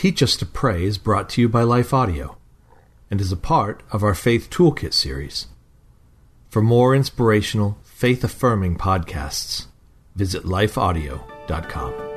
Teach Us to Pray is brought to you by Life Audio and is a part of our Faith Toolkit series. For more inspirational, faith affirming podcasts, visit lifeaudio.com.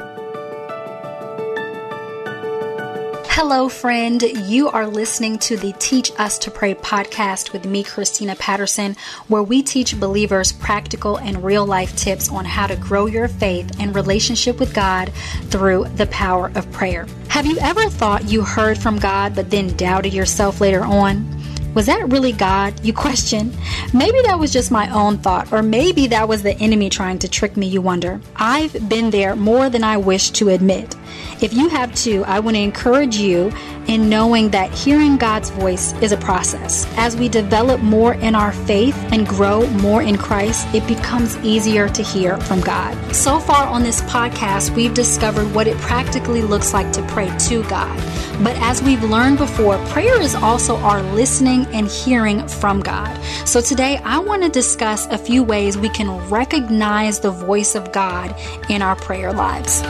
Hello, friend. You are listening to the Teach Us to Pray podcast with me, Christina Patterson, where we teach believers practical and real life tips on how to grow your faith and relationship with God through the power of prayer. Have you ever thought you heard from God but then doubted yourself later on? Was that really God? You question. Maybe that was just my own thought, or maybe that was the enemy trying to trick me, you wonder. I've been there more than I wish to admit. If you have too, I want to encourage you in knowing that hearing God's voice is a process. As we develop more in our faith and grow more in Christ, it becomes easier to hear from God. So far on this podcast, we've discovered what it practically looks like to pray to God. But as we've learned before, prayer is also our listening and hearing from God. So today, I want to discuss a few ways we can recognize the voice of God in our prayer lives.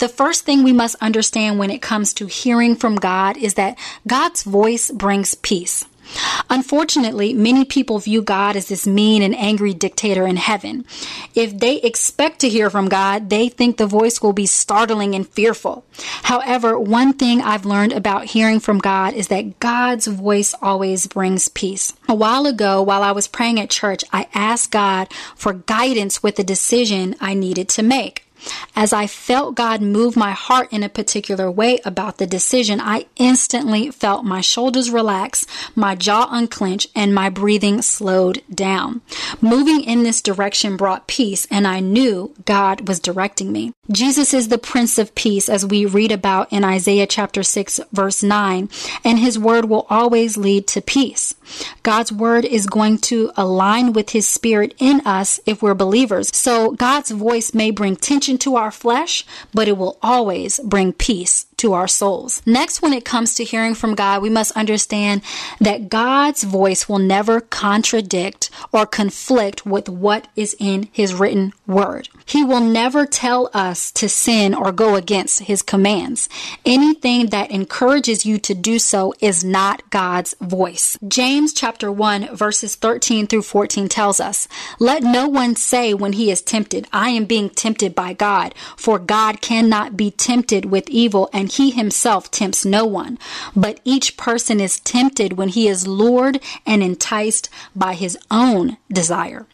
The first thing we must understand when it comes to hearing from God is that God's voice brings peace. Unfortunately, many people view God as this mean and angry dictator in heaven. If they expect to hear from God, they think the voice will be startling and fearful. However, one thing I've learned about hearing from God is that God's voice always brings peace. A while ago, while I was praying at church, I asked God for guidance with the decision I needed to make. As I felt God move my heart in a particular way about the decision, I instantly felt my shoulders relax, my jaw unclench, and my breathing slowed down. Moving in this direction brought peace, and I knew God was directing me. Jesus is the Prince of Peace, as we read about in Isaiah chapter 6, verse 9, and his word will always lead to peace. God's word is going to align with his spirit in us if we're believers. So God's voice may bring tension to our flesh, but it will always bring peace to our souls. Next, when it comes to hearing from God, we must understand that God's voice will never contradict or conflict with what is in His written word. He will never tell us to sin or go against His commands. Anything that encourages you to do so is not God's voice. James chapter 1 verses 13 through 14 tells us, Let no one say when he is tempted, I am being tempted by God, for God cannot be tempted with evil and he himself tempts no one. But each person is tempted when he is lured and enticed by his own desire.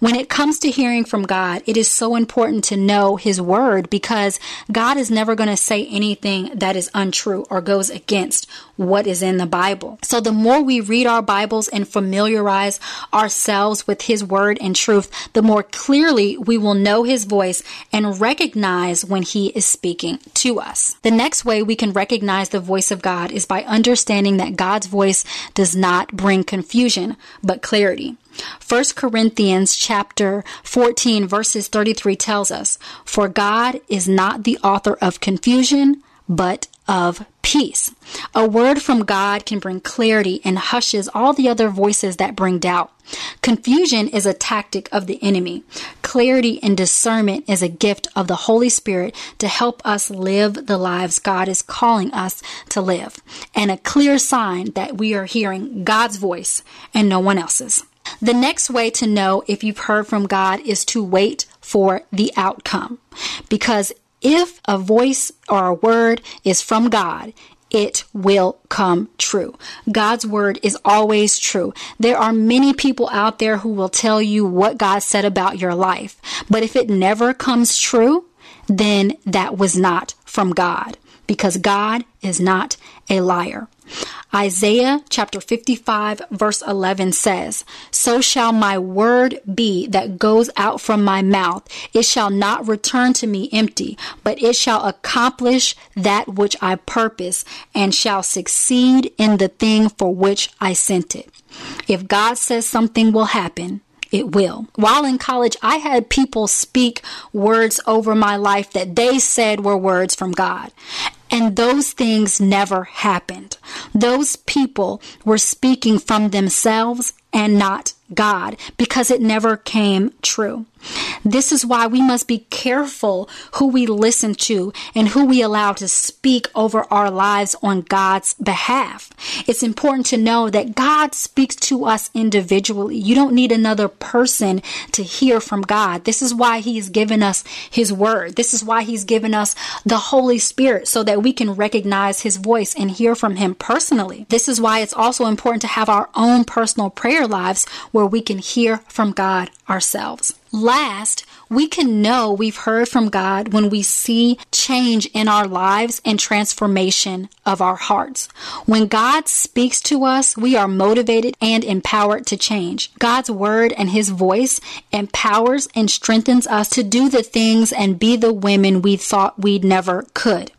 When it comes to hearing from God, it is so important to know His Word because God is never going to say anything that is untrue or goes against what is in the Bible. So the more we read our Bibles and familiarize ourselves with His Word and truth, the more clearly we will know His voice and recognize when He is speaking to us. The next way we can recognize the voice of God is by understanding that God's voice does not bring confusion, but clarity. 1 Corinthians chapter 14 verses 33 tells us, For God is not the author of confusion, but of peace. A word from God can bring clarity and hushes all the other voices that bring doubt. Confusion is a tactic of the enemy. Clarity and discernment is a gift of the Holy Spirit to help us live the lives God is calling us to live, and a clear sign that we are hearing God's voice and no one else's. The next way to know if you've heard from God is to wait for the outcome. Because if a voice or a word is from God, it will come true. God's word is always true. There are many people out there who will tell you what God said about your life. But if it never comes true, then that was not from God because God is not a liar. Isaiah chapter 55 verse 11 says, So shall my word be that goes out from my mouth. It shall not return to me empty, but it shall accomplish that which I purpose and shall succeed in the thing for which I sent it. If God says something will happen, it will. While in college, I had people speak words over my life that they said were words from God. And those things never happened. Those people were speaking from themselves and not God because it never came true. This is why we must be careful who we listen to and who we allow to speak over our lives on God's behalf. It's important to know that God speaks to us individually. You don't need another person to hear from God. This is why He's given us His Word. This is why He's given us the Holy Spirit so that we can recognize His voice and hear from Him personally. This is why it's also important to have our own personal prayer lives where we can hear from God ourselves. Last, we can know we've heard from God when we see change in our lives and transformation of our hearts. When God speaks to us, we are motivated and empowered to change. God's word and his voice empowers and strengthens us to do the things and be the women we thought we never could.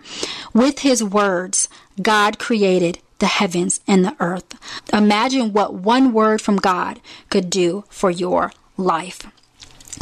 With his words, God created the heavens and the earth. Imagine what one word from God could do for your life.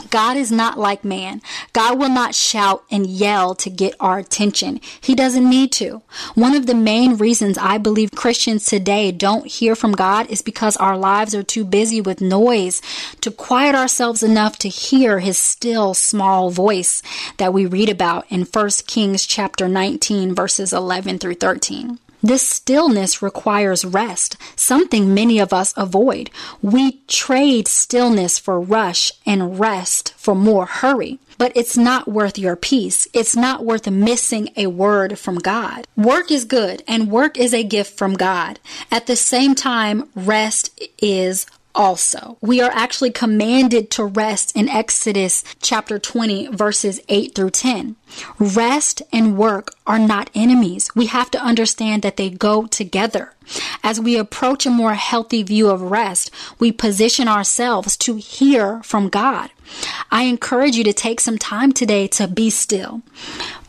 God is not like man. God will not shout and yell to get our attention. He doesn't need to. One of the main reasons I believe Christians today don't hear from God is because our lives are too busy with noise to quiet ourselves enough to hear his still small voice that we read about in 1 Kings chapter 19 verses 11 through 13. This stillness requires rest, something many of us avoid. We trade stillness for rush and rest for more hurry. But it's not worth your peace. It's not worth missing a word from God. Work is good and work is a gift from God. At the same time, rest is also. We are actually commanded to rest in Exodus chapter 20 verses 8 through 10. Rest and work are not enemies. We have to understand that they go together. As we approach a more healthy view of rest, we position ourselves to hear from God. I encourage you to take some time today to be still.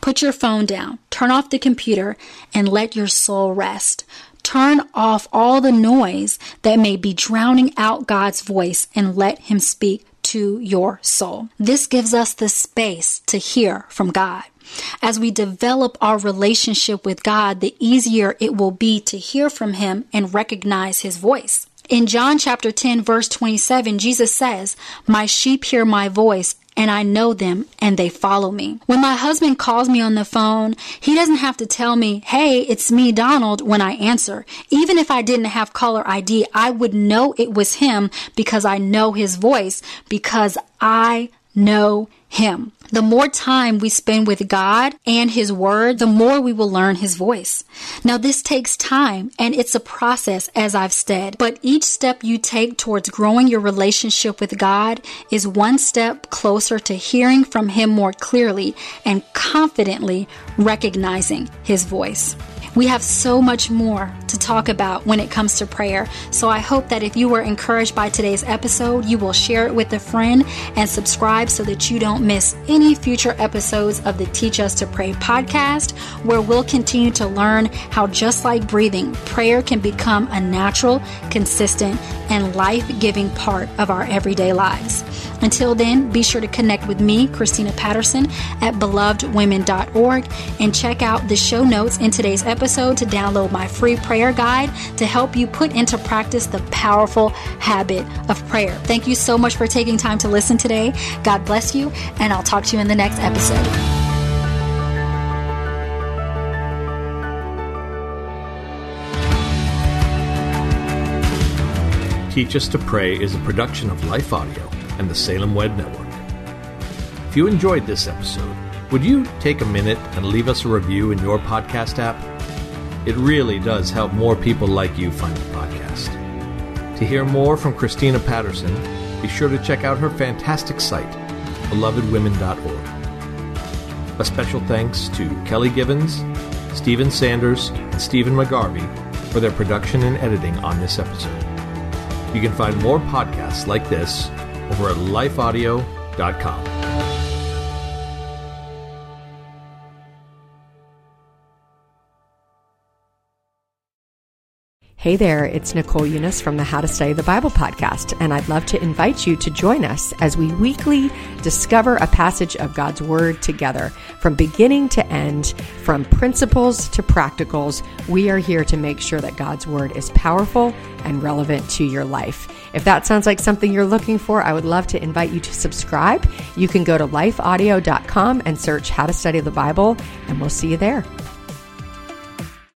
Put your phone down, turn off the computer, and let your soul rest. Turn off all the noise that may be drowning out God's voice and let Him speak to your soul. This gives us the space to hear from God. As we develop our relationship with God, the easier it will be to hear from Him and recognize His voice. In John chapter 10, verse 27, Jesus says, My sheep hear my voice, and I know them and they follow me. When my husband calls me on the phone, he doesn't have to tell me, Hey, it's me, Donald, when I answer. Even if I didn't have caller ID, I would know it was him because I know his voice because I know him. The more time we spend with God and His Word, the more we will learn His voice. Now, this takes time and it's a process, as I've said, but each step you take towards growing your relationship with God is one step closer to hearing from Him more clearly and confidently recognizing His voice. We have so much more to talk about when it comes to prayer. So I hope that if you were encouraged by today's episode, you will share it with a friend and subscribe so that you don't miss any future episodes of the Teach Us to Pray podcast, where we'll continue to learn how, just like breathing, prayer can become a natural, consistent, and life giving part of our everyday lives. Until then, be sure to connect with me, Christina Patterson, at belovedwomen.org and check out the show notes in today's episode to download my free prayer guide to help you put into practice the powerful habit of prayer. Thank you so much for taking time to listen today. God bless you, and I'll talk to you in the next episode. Teach Us to Pray is a production of Life Audio and the Salem Web Network. If you enjoyed this episode, would you take a minute and leave us a review in your podcast app? It really does help more people like you find the podcast. To hear more from Christina Patterson, be sure to check out her fantastic site, belovedwomen.org. A special thanks to Kelly Givens, Stephen Sanders, and Stephen McGarvey for their production and editing on this episode. You can find more podcasts like this over at lifeaudio.com. Hey there, it's Nicole Unice from the How to Study the Bible podcast, and I'd love to invite you to join us as we weekly discover a passage of God's Word together. From beginning to end, from principles to practicals, we are here to make sure that God's Word is powerful and relevant to your life. If that sounds like something you're looking for, I would love to invite you to subscribe. You can go to lifeaudio.com and search How to Study the Bible, and we'll see you there.